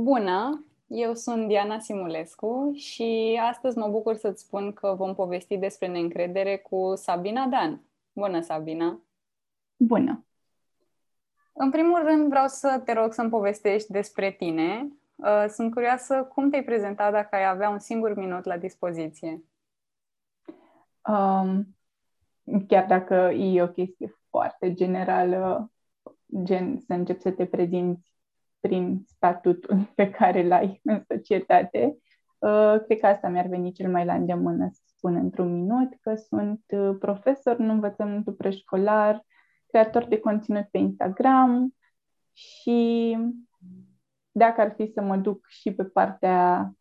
Bună! Eu sunt Diana Simulescu și astăzi mă bucur să-ți spun că vom povesti despre neîncredere cu Sabina Dan. Bună, Sabina! Bună! În primul rând vreau să te rog să-mi povestești despre tine. Uh, sunt curioasă cum te-ai prezentat dacă ai avea un singur minut la dispoziție. Um, chiar dacă e o chestie foarte generală, gen să începi să te prezinți prin statutul pe care îl ai în societate, uh, cred că asta mi-ar veni cel mai la îndemână să spun într-un minut, că sunt uh, profesor în învățământul preșcolar, creator de conținut pe Instagram și dacă ar fi să mă duc și pe partea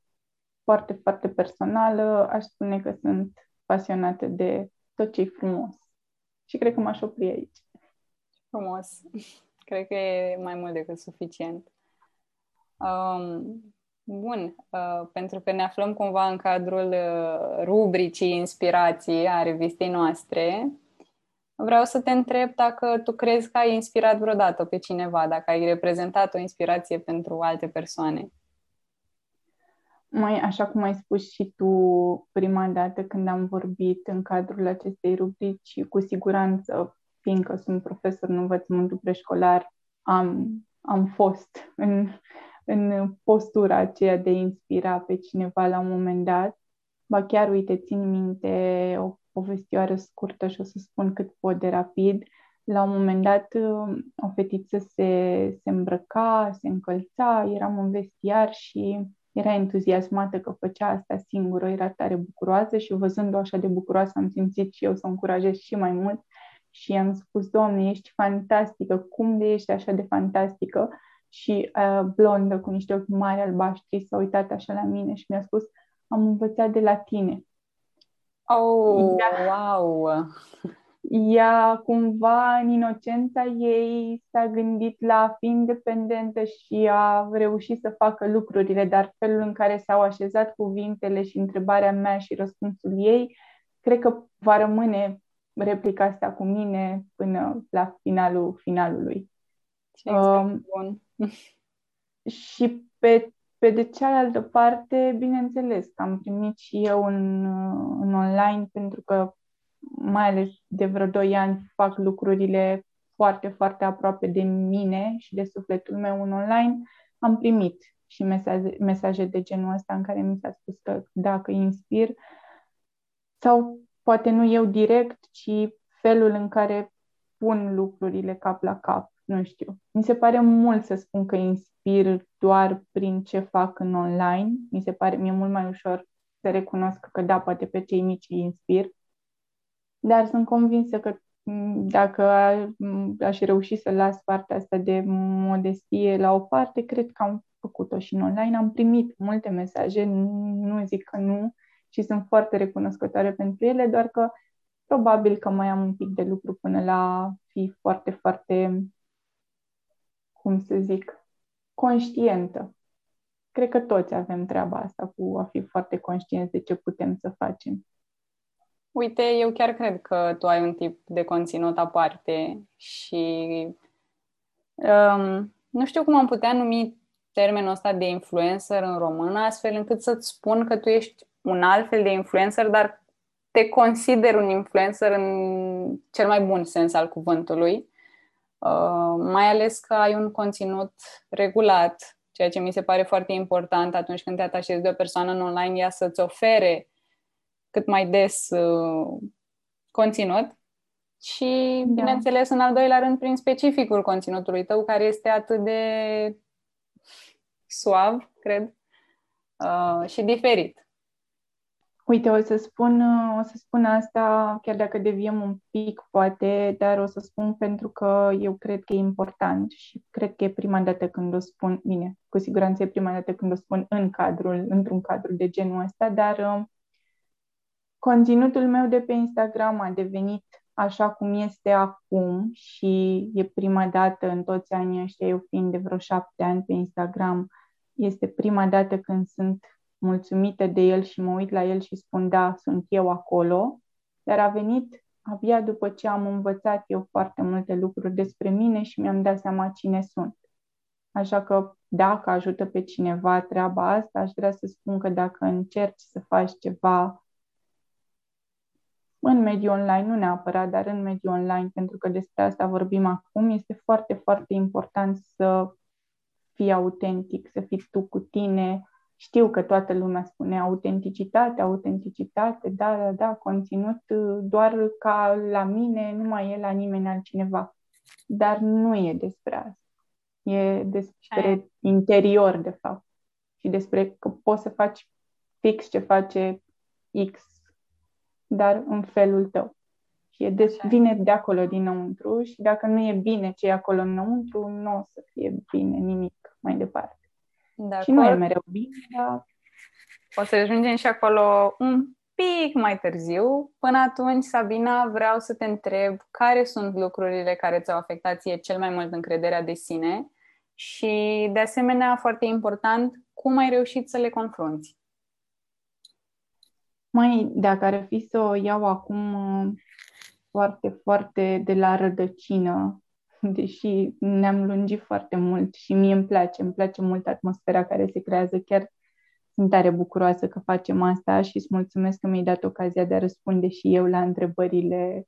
foarte, foarte personală, aș spune că sunt pasionată de tot ce e frumos. Și cred că m-aș opri aici. Frumos. Cred că e mai mult decât suficient. Um, bun, uh, pentru că ne aflăm cumva în cadrul uh, rubricii inspirații a revistei noastre, vreau să te întreb dacă tu crezi că ai inspirat vreodată pe cineva, dacă ai reprezentat o inspirație pentru alte persoane. Mai, așa cum ai spus și tu prima dată când am vorbit în cadrul acestei rubrici, cu siguranță, fiindcă sunt profesor în învățământul preșcolar, am, am fost în, în postura aceea de a inspira pe cineva la un moment dat. Ba chiar, uite, țin minte o povestioară scurtă și o să spun cât pot de rapid. La un moment dat, o fetiță se, se îmbrăca, se încălța, eram în vestiar și era entuziasmată că făcea asta singură, era tare bucuroasă și văzând-o așa de bucuroasă am simțit și eu să o încurajez și mai mult și am spus, Doamne, ești fantastică, cum de ești așa de fantastică? Și uh, blondă, cu niște ochi mari albaștri, s-a uitat așa la mine și mi-a spus, am învățat de la tine. Oh, ea, wow! Ea, cumva, în inocența ei, s-a gândit la a fi independentă și a reușit să facă lucrurile, dar felul în care s-au așezat cuvintele și întrebarea mea și răspunsul ei, cred că va rămâne replica asta cu mine până la finalul finalului. Um, bun. și pe, pe de cealaltă parte, bineînțeles, am primit și eu în, în online pentru că mai ales de vreo 2 ani fac lucrurile foarte, foarte aproape de mine și de sufletul meu în online, am primit și mesaje, mesaje de genul ăsta în care mi s-a spus că dacă inspir sau poate nu eu direct, ci felul în care pun lucrurile cap la cap, nu știu. Mi se pare mult să spun că inspir doar prin ce fac în online. Mi se pare, mi-e mult mai ușor să recunosc că da, poate pe cei mici îi inspir. Dar sunt convinsă că dacă aș reuși să las partea asta de modestie la o parte, cred că am făcut-o și în online. Am primit multe mesaje, nu zic că nu, și sunt foarte recunoscătoare pentru ele, doar că probabil că mai am un pic de lucru până la fi foarte, foarte, cum să zic, conștientă. Cred că toți avem treaba asta cu a fi foarte conștienți de ce putem să facem. Uite, eu chiar cred că tu ai un tip de conținut aparte și um, nu știu cum am putea numi termenul ăsta de influencer în română, astfel încât să-ți spun că tu ești un alt fel de influencer, dar te consider un influencer în cel mai bun sens al cuvântului, uh, mai ales că ai un conținut regulat, ceea ce mi se pare foarte important atunci când te atașezi de o persoană în online, ea să-ți ofere cât mai des uh, conținut și, da. bineînțeles, în al doilea rând, prin specificul conținutului tău, care este atât de suav, cred, uh, și diferit. Uite, o să spun, o să spun asta, chiar dacă deviem un pic, poate, dar o să spun pentru că eu cred că e important și cred că e prima dată când o spun, bine, cu siguranță e prima dată când o spun în cadrul, într-un cadru de genul ăsta, dar uh, conținutul meu de pe Instagram a devenit așa cum este acum și e prima dată în toți anii ăștia, eu fiind de vreo șapte ani pe Instagram, este prima dată când sunt mulțumită de el și mă uit la el și spun, da, sunt eu acolo, dar a venit abia după ce am învățat eu foarte multe lucruri despre mine și mi-am dat seama cine sunt. Așa că dacă ajută pe cineva treaba asta, aș vrea să spun că dacă încerci să faci ceva în mediul online, nu neapărat, dar în mediul online, pentru că despre asta vorbim acum, este foarte, foarte important să fii autentic, să fii tu cu tine. Știu că toată lumea spune autenticitate, autenticitate, da, da, da, conținut doar ca la mine, nu mai e la nimeni altcineva. Dar nu e despre asta. E despre interior, de fapt. Și despre că poți să faci fix ce face X, dar în felul tău. Și e de, vine de acolo dinăuntru și dacă nu e bine ce e acolo înăuntru, nu o să fie bine nimic mai departe. De și nu e mereu bine, dar... O să ajungem și acolo un pic mai târziu. Până atunci, Sabina, vreau să te întreb care sunt lucrurile care ți-au afectat ție cel mai mult încrederea de sine și, de asemenea, foarte important, cum ai reușit să le confrunți? Mai, dacă ar fi să o iau acum uh, foarte, foarte de la rădăcină, deși ne-am lungit foarte mult și mie îmi place, îmi place mult atmosfera care se creează. Chiar sunt tare bucuroasă că facem asta și îți mulțumesc că mi-ai dat ocazia de a răspunde și eu la întrebările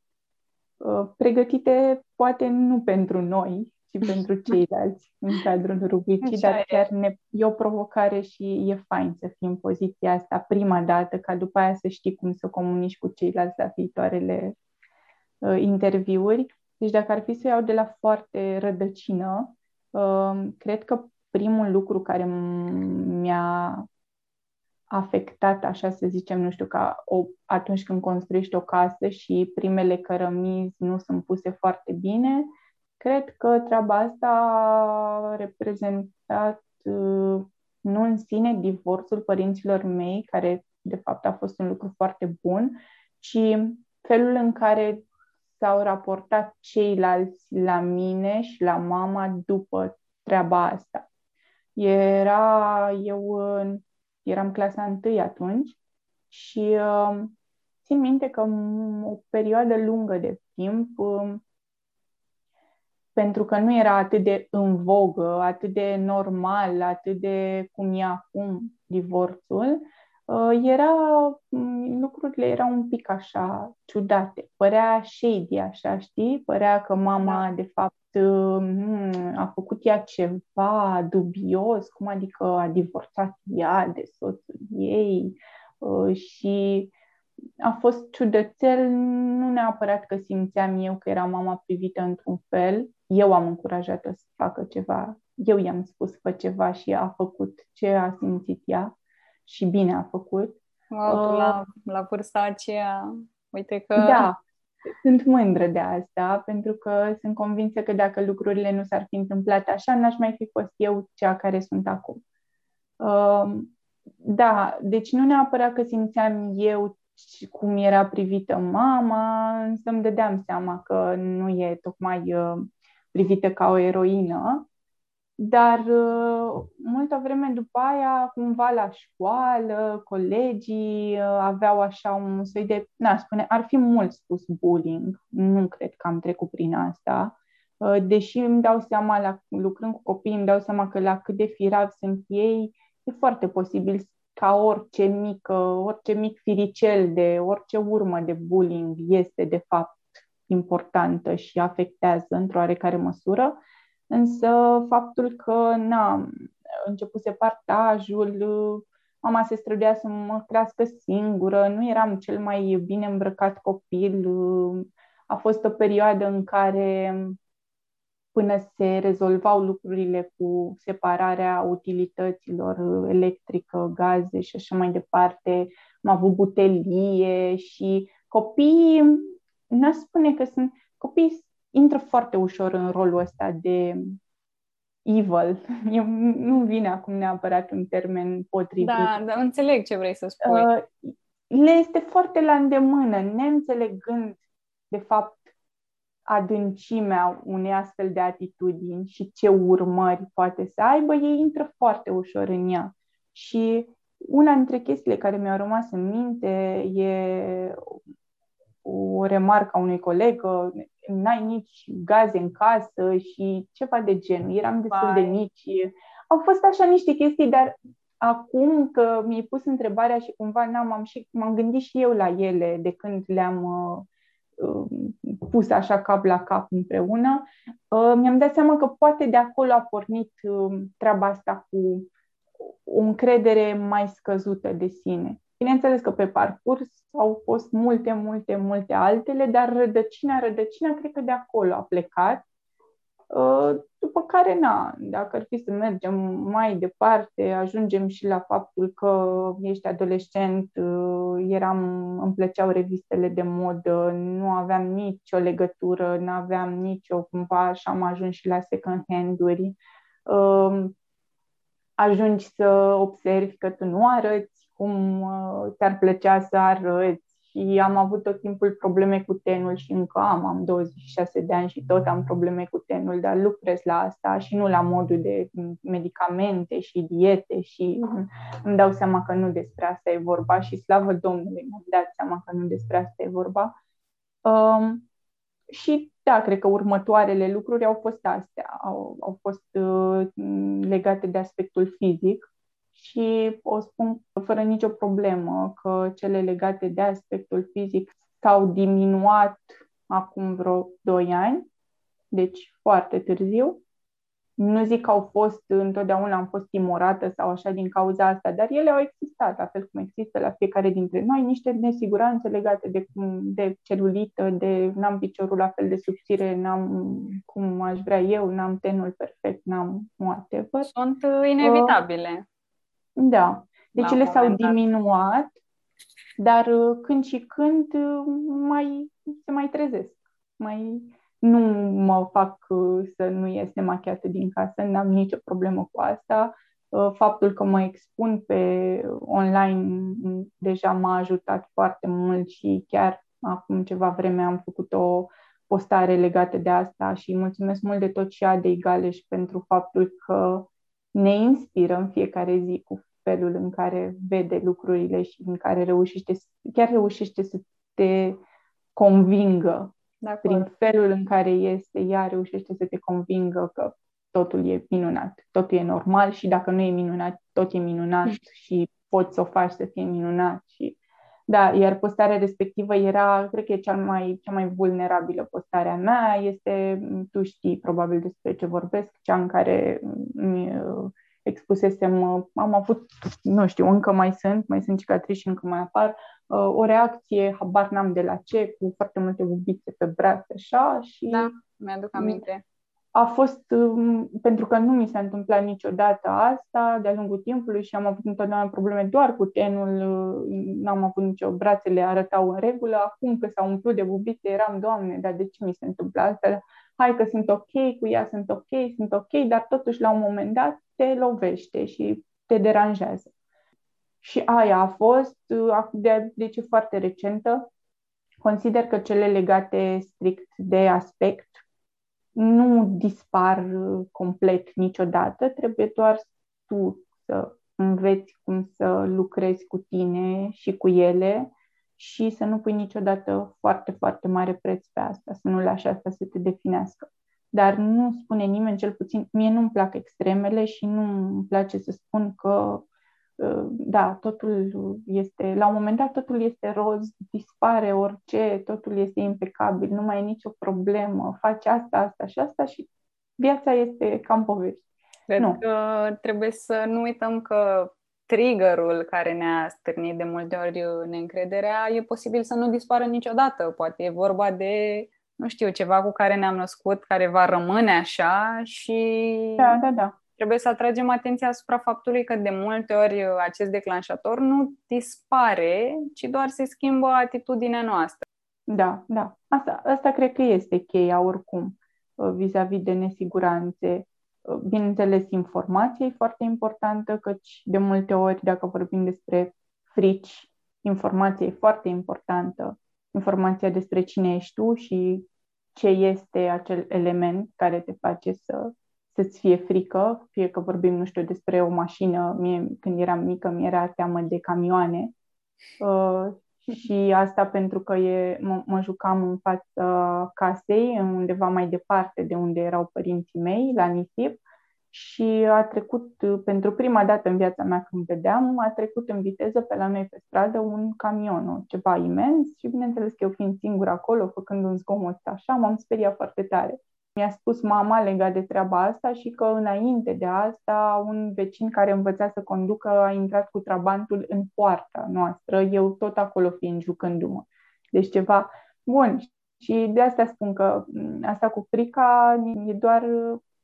uh, pregătite, poate nu pentru noi, ci pentru ceilalți în cadrul rubricii, Așa dar chiar ne, e o provocare și e fain să fii în poziția asta prima dată, ca după aia să știi cum să comunici cu ceilalți la viitoarele uh, interviuri. Deci dacă ar fi să iau de la foarte rădăcină, uh, cred că primul lucru care mi-a afectat, așa să zicem, nu știu, ca o, atunci când construiești o casă și primele cărămizi nu sunt puse foarte bine, Cred că treaba asta a reprezentat uh, nu în sine divorțul părinților mei, care de fapt a fost un lucru foarte bun, ci felul în care s-au raportat ceilalți la mine și la mama după treaba asta. Era, eu eram clasa întâi atunci și uh, țin minte că o perioadă lungă de timp uh, pentru că nu era atât de în vogă, atât de normal, atât de cum e acum divorțul, uh, era, mm, lucrurile erau un pic așa ciudate. Părea shady, așa, știi? Părea că mama, da. de fapt, mm, a făcut ea ceva dubios, cum adică a divorțat ea de soțul ei uh, și a fost ciudățel, nu neapărat că simțeam eu că era mama privită într-un fel, eu am încurajat-o să facă ceva, eu i-am spus fă ceva și a făcut ce a simțit ea și bine a făcut. Wow, uh, la, la vârsta aceea, uite că... Da, sunt mândră de asta, pentru că sunt convinsă că dacă lucrurile nu s-ar fi întâmplat așa, n-aș mai fi fost eu cea care sunt acum. Uh, da, deci nu neapărat că simțeam eu cum era privită mama, însă îmi dădeam seama că nu e tocmai uh, privită ca o eroină, dar uh, multă vreme după aia, cumva la școală, colegii uh, aveau așa un soi de, na, spune, ar fi mult spus bullying, nu cred că am trecut prin asta, uh, deși îmi dau seama, la, lucrând cu copii, îmi dau seama că la cât de firavi sunt ei, e foarte posibil ca orice mică, orice mic firicel de orice urmă de bullying este de fapt importantă și afectează într-o oarecare măsură, însă faptul că n-a început se partajul, mama se străduia să mă crească singură, nu eram cel mai bine îmbrăcat copil, a fost o perioadă în care până se rezolvau lucrurile cu separarea utilităților electrică, gaze și așa mai departe, am avut butelie și copiii n-aș spune că sunt copii intră foarte ușor în rolul ăsta de evil. Eu, nu vine acum neapărat un termen potrivit. Da, dar înțeleg ce vrei să spui. Uh, le este foarte la îndemână, neînțelegând, de fapt, adâncimea unei astfel de atitudini și ce urmări poate să aibă, ei intră foarte ușor în ea. Și una dintre chestiile care mi-au rămas în minte e o remarcă a unui coleg, n-ai nici gaze în casă și ceva de genul. Eram destul de mici. Au fost așa niște chestii, dar acum că mi-ai pus întrebarea și cumva n-am, am și, m-am gândit și eu la ele de când le-am uh, uh, pus așa cap la cap împreună, uh, mi-am dat seama că poate de acolo a pornit uh, treaba asta cu o încredere mai scăzută de sine. Bineînțeles că pe parcurs au fost multe, multe, multe altele, dar rădăcina, rădăcina cred că de acolo a plecat. Uh, după care, na, dacă ar fi să mergem mai departe, ajungem și la faptul că ești adolescent, uh, eram, îmi plăceau revistele de modă, nu aveam nicio legătură, nu aveam nicio, cumva, și am ajuns și la second hand-uri. Uh, ajungi să observi că tu nu arăți cum uh, ți-ar plăcea să arăți și am avut tot timpul probleme cu tenul și încă am, am 26 de ani și tot am probleme cu tenul, dar lucrez la asta și nu la modul de medicamente și diete și îmi dau seama că nu despre asta e vorba și slavă Domnului, mi-am dat seama că nu despre asta e vorba. Um, și da, cred că următoarele lucruri au fost astea, au, au fost uh, legate de aspectul fizic și o spun fără nicio problemă că cele legate de aspectul fizic s-au diminuat acum vreo 2 ani, deci foarte târziu. Nu zic că au fost, întotdeauna am fost timorată sau așa din cauza asta, dar ele au existat, la fel cum există la fiecare dintre noi, niște nesiguranțe legate de, de celulită, de n-am piciorul la fel de subțire, n-am cum aș vrea eu, n-am tenul perfect, n-am whatever. Sunt uh, inevitabile. Uh, da. Deci ele s-au diminuat, dar uh, când și când uh, mai se mai trezesc. Mai nu mă fac uh, să nu ies nemachiată din casă, n-am nicio problemă cu asta. Faptul că mă expun pe online deja m-a ajutat foarte mult și chiar acum ceva vreme am făcut o postare legată de asta și mulțumesc mult de tot și de Igaleș pentru faptul că ne inspiră în fiecare zi cu felul în care vede lucrurile și în care reușește, chiar reușește să te convingă prin felul în care este, ea reușește să te convingă că totul e minunat, totul e normal și dacă nu e minunat, tot e minunat mm. și poți să o faci să fie minunat și da, iar postarea respectivă era, cred că e cea mai, cea mai vulnerabilă postarea mea, este, tu știi probabil despre ce vorbesc, cea în care expusesem, am avut, nu știu, încă mai sunt, mai sunt cicatrici și încă mai apar, uh, o reacție, habar n-am de la ce, cu foarte multe bubițe pe brațe, așa, și... Da, mi-aduc aminte. A fost, um, pentru că nu mi s-a întâmplat niciodată asta de-a lungul timpului și am avut întotdeauna probleme doar cu tenul, uh, n-am avut nicio, brațele arătau în regulă, acum că s-au umplut de bubițe eram, Doamne, dar de ce mi se întâmplă asta? Hai că sunt ok, cu ea sunt ok, sunt ok, dar totuși la un moment dat te lovește și te deranjează. Și aia a fost, de, deci foarte recentă. Consider că cele legate strict de aspect nu dispar complet niciodată, trebuie doar tu să înveți cum să lucrezi cu tine și cu ele și să nu pui niciodată foarte, foarte mare preț pe asta, să nu lași asta să te definească. Dar nu spune nimeni, cel puțin mie nu-mi plac extremele și nu îmi place să spun că uh, da, totul este, la un moment dat totul este roz, dispare orice, totul este impecabil, nu mai e nicio problemă, faci asta, asta și asta și viața este cam povești. Cred nu. că trebuie să nu uităm că triggerul care ne-a stârnit de multe ori neîncrederea e posibil să nu dispară niciodată. Poate e vorba de nu știu, ceva cu care ne-am născut, care va rămâne așa și da, da, da. Trebuie să atragem atenția asupra faptului că de multe ori acest declanșator nu dispare, ci doar se schimbă atitudinea noastră. Da, da. Asta, asta cred că este cheia oricum uh, vis-a-vis de nesiguranțe. Uh, bineînțeles, informația e foarte importantă, căci de multe ori, dacă vorbim despre frici, informația e foarte importantă informația despre cine ești tu și ce este acel element care te face să, să-ți fie frică, fie că vorbim, nu știu, despre o mașină, mie când eram mică mi era teamă de camioane uh, și asta pentru că e, mă, mă jucam în fața casei, undeva mai departe de unde erau părinții mei, la nisip, și a trecut, pentru prima dată în viața mea când vedeam, a trecut în viteză pe la noi pe stradă un camion, ceva imens și bineînțeles că eu fiind singur acolo, făcând un zgomot așa, m-am speriat foarte tare. Mi-a spus mama legat de treaba asta și că înainte de asta un vecin care învăța să conducă a intrat cu trabantul în poarta noastră, eu tot acolo fiind jucându-mă. Deci ceva bun. Și de asta spun că asta cu frica e doar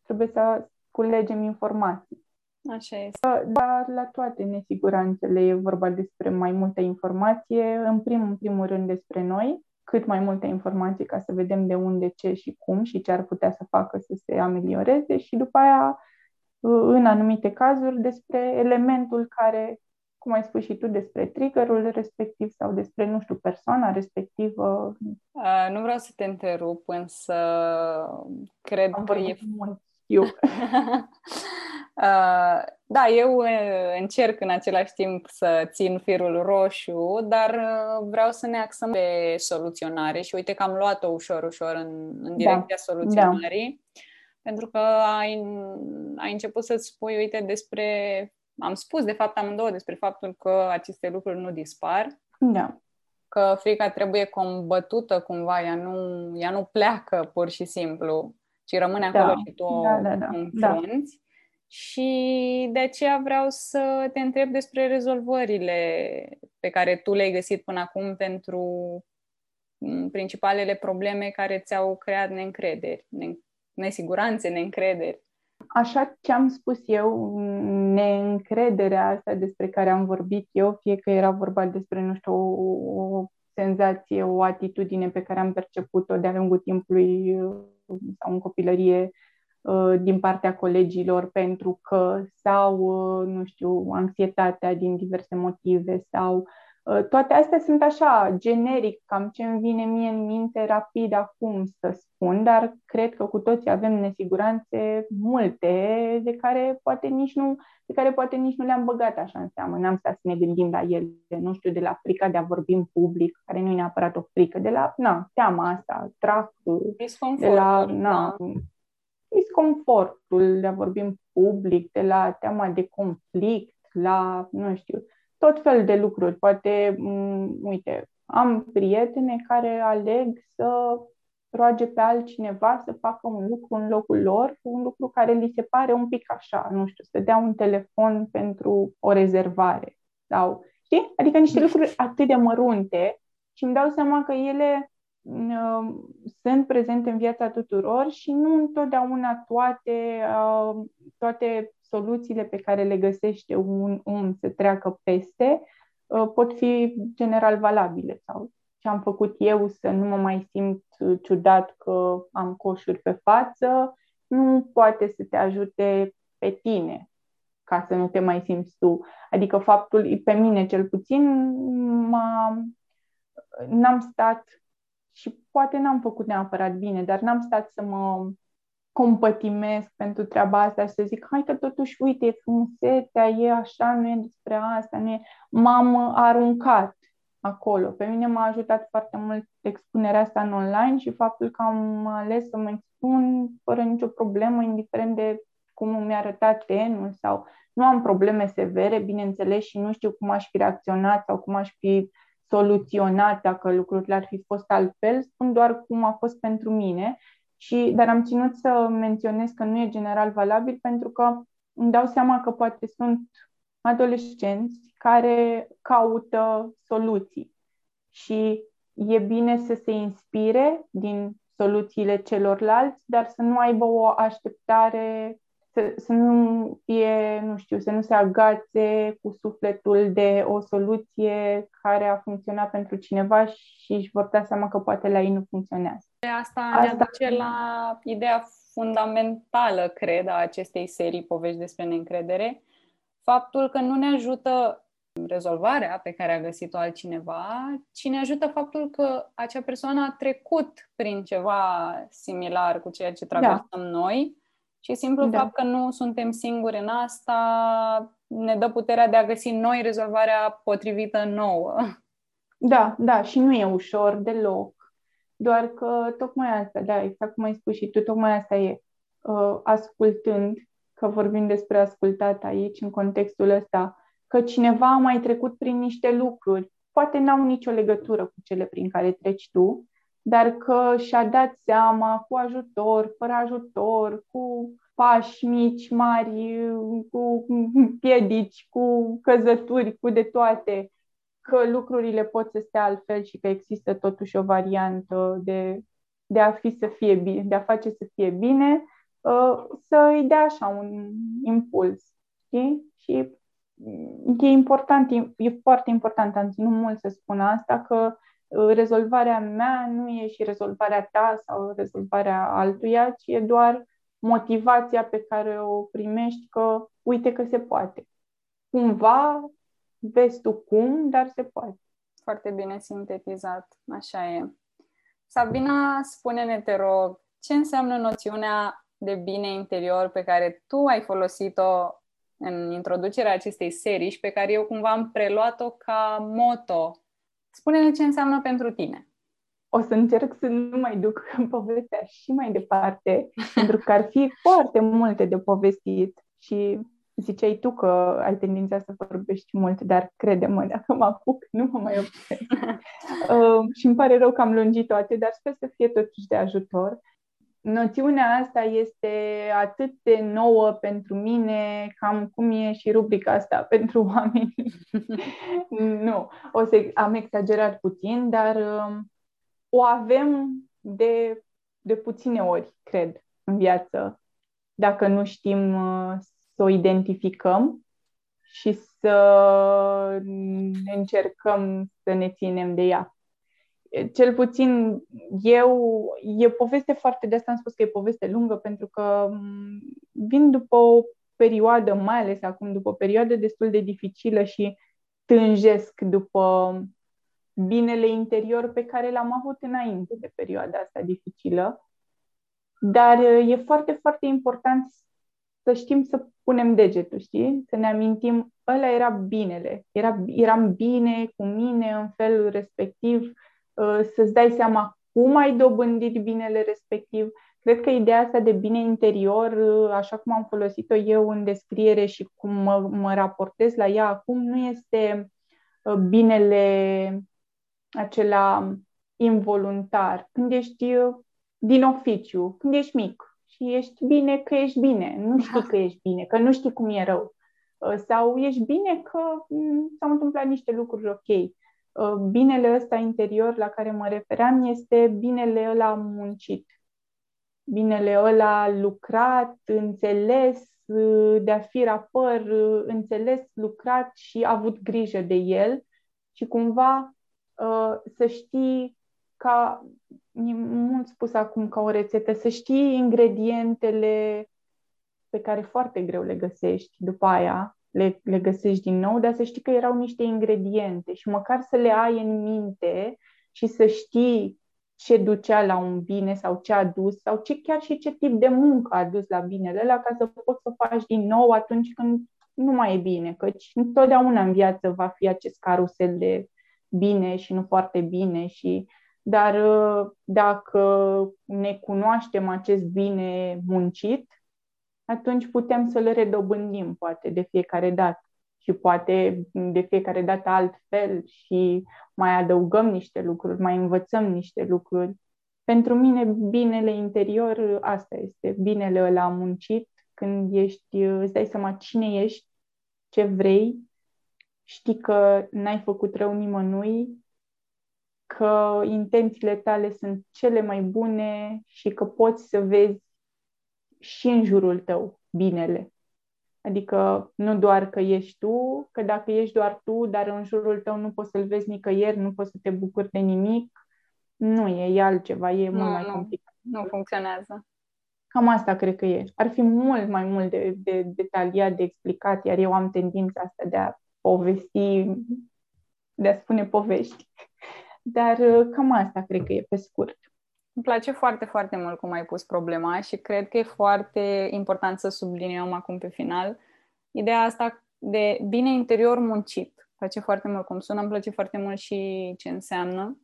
trebuie să culegem informații. Așa este. Dar la toate nesiguranțele e vorba despre mai multă informație, în primul, în primul rând despre noi, cât mai multe informații ca să vedem de unde, ce și cum și ce ar putea să facă să se amelioreze și după aia, în anumite cazuri, despre elementul care, cum ai spus și tu, despre triggerul respectiv sau despre, nu știu, persoana respectivă. Uh, nu vreau să te întrerup, însă cred Am că e... Mult eu. Uh, da, eu uh, încerc în același timp să țin firul roșu, dar uh, vreau să ne axăm pe soluționare și uite că am luat-o ușor, ușor în, în da. direcția da. soluționării, da. pentru că ai, ai început să-ți spui, uite, despre, am spus de fapt amândouă despre faptul că aceste lucruri nu dispar. Da. Că frica trebuie combătută cumva, ea nu, ea nu pleacă pur și simplu ci rămâne acolo da. și tu o da, da, da. înfrunți. Da. Și de aceea vreau să te întreb despre rezolvările pe care tu le-ai găsit până acum pentru principalele probleme care ți-au creat neîncrederi, nesiguranțe, neîncrederi. Așa ce am spus eu, neîncrederea asta despre care am vorbit eu, fie că era vorba despre, nu știu, o, o senzație, o atitudine pe care am perceput-o de-a lungul timpului sau în copilărie uh, din partea colegilor pentru că sau, uh, nu știu, anxietatea din diverse motive sau uh, toate astea sunt așa, generic, cam ce îmi vine mie în minte rapid acum să spun, dar cred că cu toții avem nesiguranțe multe de care poate nici nu, de care poate nici nu le-am băgat așa în seamă. N-am stat să ne gândim la ele, nu știu, de la frica de a vorbi în public, care nu e neapărat o frică, de la, na, teama asta, tracul, de la, na, da. Disconfortul de a vorbi în public, de la teama de conflict, la, nu știu, tot fel de lucruri. Poate, m- mm, uite, am prietene care aleg să roage pe altcineva să facă un lucru în locul lor, un lucru care li se pare un pic așa, nu știu, să dea un telefon pentru o rezervare sau, știi? Adică niște lucruri atât de mărunte și îmi dau seama că ele uh, sunt prezente în viața tuturor și nu întotdeauna toate, uh, toate soluțiile pe care le găsește un om să treacă peste uh, pot fi general valabile sau ce am făcut eu să nu mă mai simt ciudat că am coșuri pe față, nu poate să te ajute pe tine ca să nu te mai simți tu. Adică faptul, pe mine cel puțin, m-a, n-am stat și poate n-am făcut neapărat bine, dar n-am stat să mă compătimesc pentru treaba asta și să zic, hai că totuși, uite, frumusețea e așa, nu e despre asta, nu e... M-am aruncat acolo. Pe mine m-a ajutat foarte mult expunerea asta în online și faptul că am ales să mă expun fără nicio problemă, indiferent de cum mi-a arătat tenul sau nu am probleme severe, bineînțeles, și nu știu cum aș fi reacționat sau cum aș fi soluționat dacă lucrurile ar fi fost altfel, spun doar cum a fost pentru mine, și, dar am ținut să menționez că nu e general valabil pentru că îmi dau seama că poate sunt adolescenți care caută soluții și e bine să se inspire din soluțiile celorlalți, dar să nu aibă o așteptare, să, să nu fie, nu știu, să nu se agațe cu sufletul de o soluție care a funcționat pentru cineva și își vor da seama că poate la ei nu funcționează. Asta, Asta ne aduce la ideea fundamentală, cred, a acestei serii povești despre neîncredere, faptul că nu ne ajută rezolvarea pe care a găsit-o altcineva, ci ne ajută faptul că acea persoană a trecut prin ceva similar cu ceea ce traversăm da. noi și simplu da. fapt că nu suntem singuri în asta ne dă puterea de a găsi noi rezolvarea potrivită nouă. Da, da, și nu e ușor deloc. Doar că tocmai asta, da, exact cum ai spus și tu, tocmai asta e uh, ascultând, că vorbim despre ascultat aici, în contextul ăsta, că cineva a mai trecut prin niște lucruri, poate n-au nicio legătură cu cele prin care treci tu, dar că și-a dat seama cu ajutor, fără ajutor, cu pași mici, mari, cu piedici, cu căzături, cu de toate, că lucrurile pot să stea altfel și că există totuși o variantă de, de a fi să fie bine, de a face să fie bine, uh, să îi dea așa un impuls. Știi? Și e important, e foarte important, am ținut mult să spun asta, că uh, rezolvarea mea nu e și rezolvarea ta sau rezolvarea altuia, ci e doar motivația pe care o primești că uite că se poate. Cumva vezi tu cum, dar se poate. Foarte bine sintetizat, așa e. Sabina, spune-ne, te rog, ce înseamnă noțiunea de bine interior pe care tu ai folosit-o în introducerea acestei serii și pe care eu cumva am preluat-o ca moto. Spune-ne ce înseamnă pentru tine. O să încerc să nu mai duc povestea și mai departe, pentru că ar fi foarte multe de povestit și ziceai tu că ai tendința să vorbești mult, dar crede-mă, dacă mă apuc, nu mă mai opresc. uh, și îmi pare rău că am lungit toate, dar sper să fie totuși de ajutor. Noțiunea asta este atât de nouă pentru mine, cam cum e și rubrica asta pentru oameni. nu, o să am exagerat puțin, dar uh, o avem de, de puține ori, cred, în viață, dacă nu știm uh, să o identificăm și să încercăm să ne ținem de ea. Cel puțin eu, e poveste foarte, de asta am spus că e poveste lungă, pentru că mm, vin după o perioadă, mai ales acum, după o perioadă destul de dificilă și tânjesc după binele interior pe care l-am avut înainte de perioada asta dificilă. Dar e foarte, foarte important să știm să punem degetul, știi? Să ne amintim, ăla era binele, era, eram bine cu mine în felul respectiv, uh, să-ți dai seama cum ai dobândit binele respectiv. Cred că ideea asta de bine interior, uh, așa cum am folosit-o eu în descriere și cum mă, mă raportez la ea acum, nu este uh, binele acela involuntar. Când ești din oficiu, când ești mic, și ești bine că ești bine. Nu știi că ești bine, că nu știi cum e rău. Uh, sau ești bine că mm, s-au întâmplat niște lucruri ok. Uh, binele ăsta interior la care mă refeream este binele ăla muncit. Binele ăla lucrat, înțeles, uh, de a fi rapăr, înțeles, lucrat și avut grijă de el și cumva să știi ca e mult spus acum ca o rețetă, să știi ingredientele pe care foarte greu le găsești după aia, le, le găsești din nou, dar să știi că erau niște ingrediente și măcar să le ai în minte și să știi ce ducea la un bine sau ce a dus sau ce, chiar și ce tip de muncă a dus la binele ăla ca să poți să faci din nou atunci când nu mai e bine, căci întotdeauna în viață va fi acest carusel de bine și nu foarte bine și dar uh, dacă ne cunoaștem acest bine muncit, atunci putem să le redobândim, poate, de fiecare dată. Și poate de fiecare dată altfel și mai adăugăm niște lucruri, mai învățăm niște lucruri. Pentru mine, binele interior, asta este, binele ăla muncit, când ești, îți dai seama cine ești, ce vrei, știi că n-ai făcut rău nimănui, că intențiile tale sunt cele mai bune și că poți să vezi și în jurul tău binele. Adică nu doar că ești tu, că dacă ești doar tu, dar în jurul tău nu poți să-l vezi nicăieri, nu poți să te bucuri de nimic, nu e, e altceva, e nu, mult mai nu, complicat. Nu funcționează. Cam asta cred că e. Ar fi mult mai mult de, de detaliat, de explicat, iar eu am tendința asta de a povesti, de a spune povești. Dar uh, cam asta cred că e pe scurt. Îmi place foarte, foarte mult cum ai pus problema și cred că e foarte important să subliniem acum pe final ideea asta de bine interior muncit. place foarte mult cum sună, îmi place foarte mult și ce înseamnă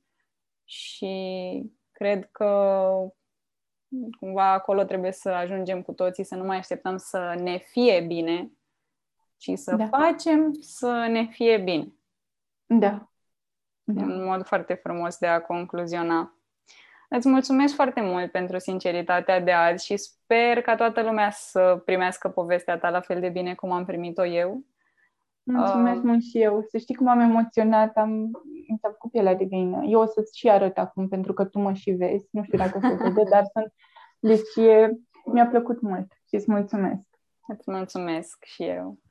și cred că cumva acolo trebuie să ajungem cu toții, să nu mai așteptăm să ne fie bine, ci să da. facem să ne fie bine. Da. da. Un mod foarte frumos de a concluziona. Îți mulțumesc foarte mult pentru sinceritatea de azi și sper ca toată lumea să primească povestea ta la fel de bine cum am primit-o eu. Mulțumesc uh, mult și eu. Să știi cum am emoționat, am, mi s-a făcut pielea de găină. Eu o să-ți și arăt acum, pentru că tu mă și vezi. Nu știu dacă se vede, dar sunt... Deci e, mi-a plăcut mult și îți mulțumesc. Îți mulțumesc și eu.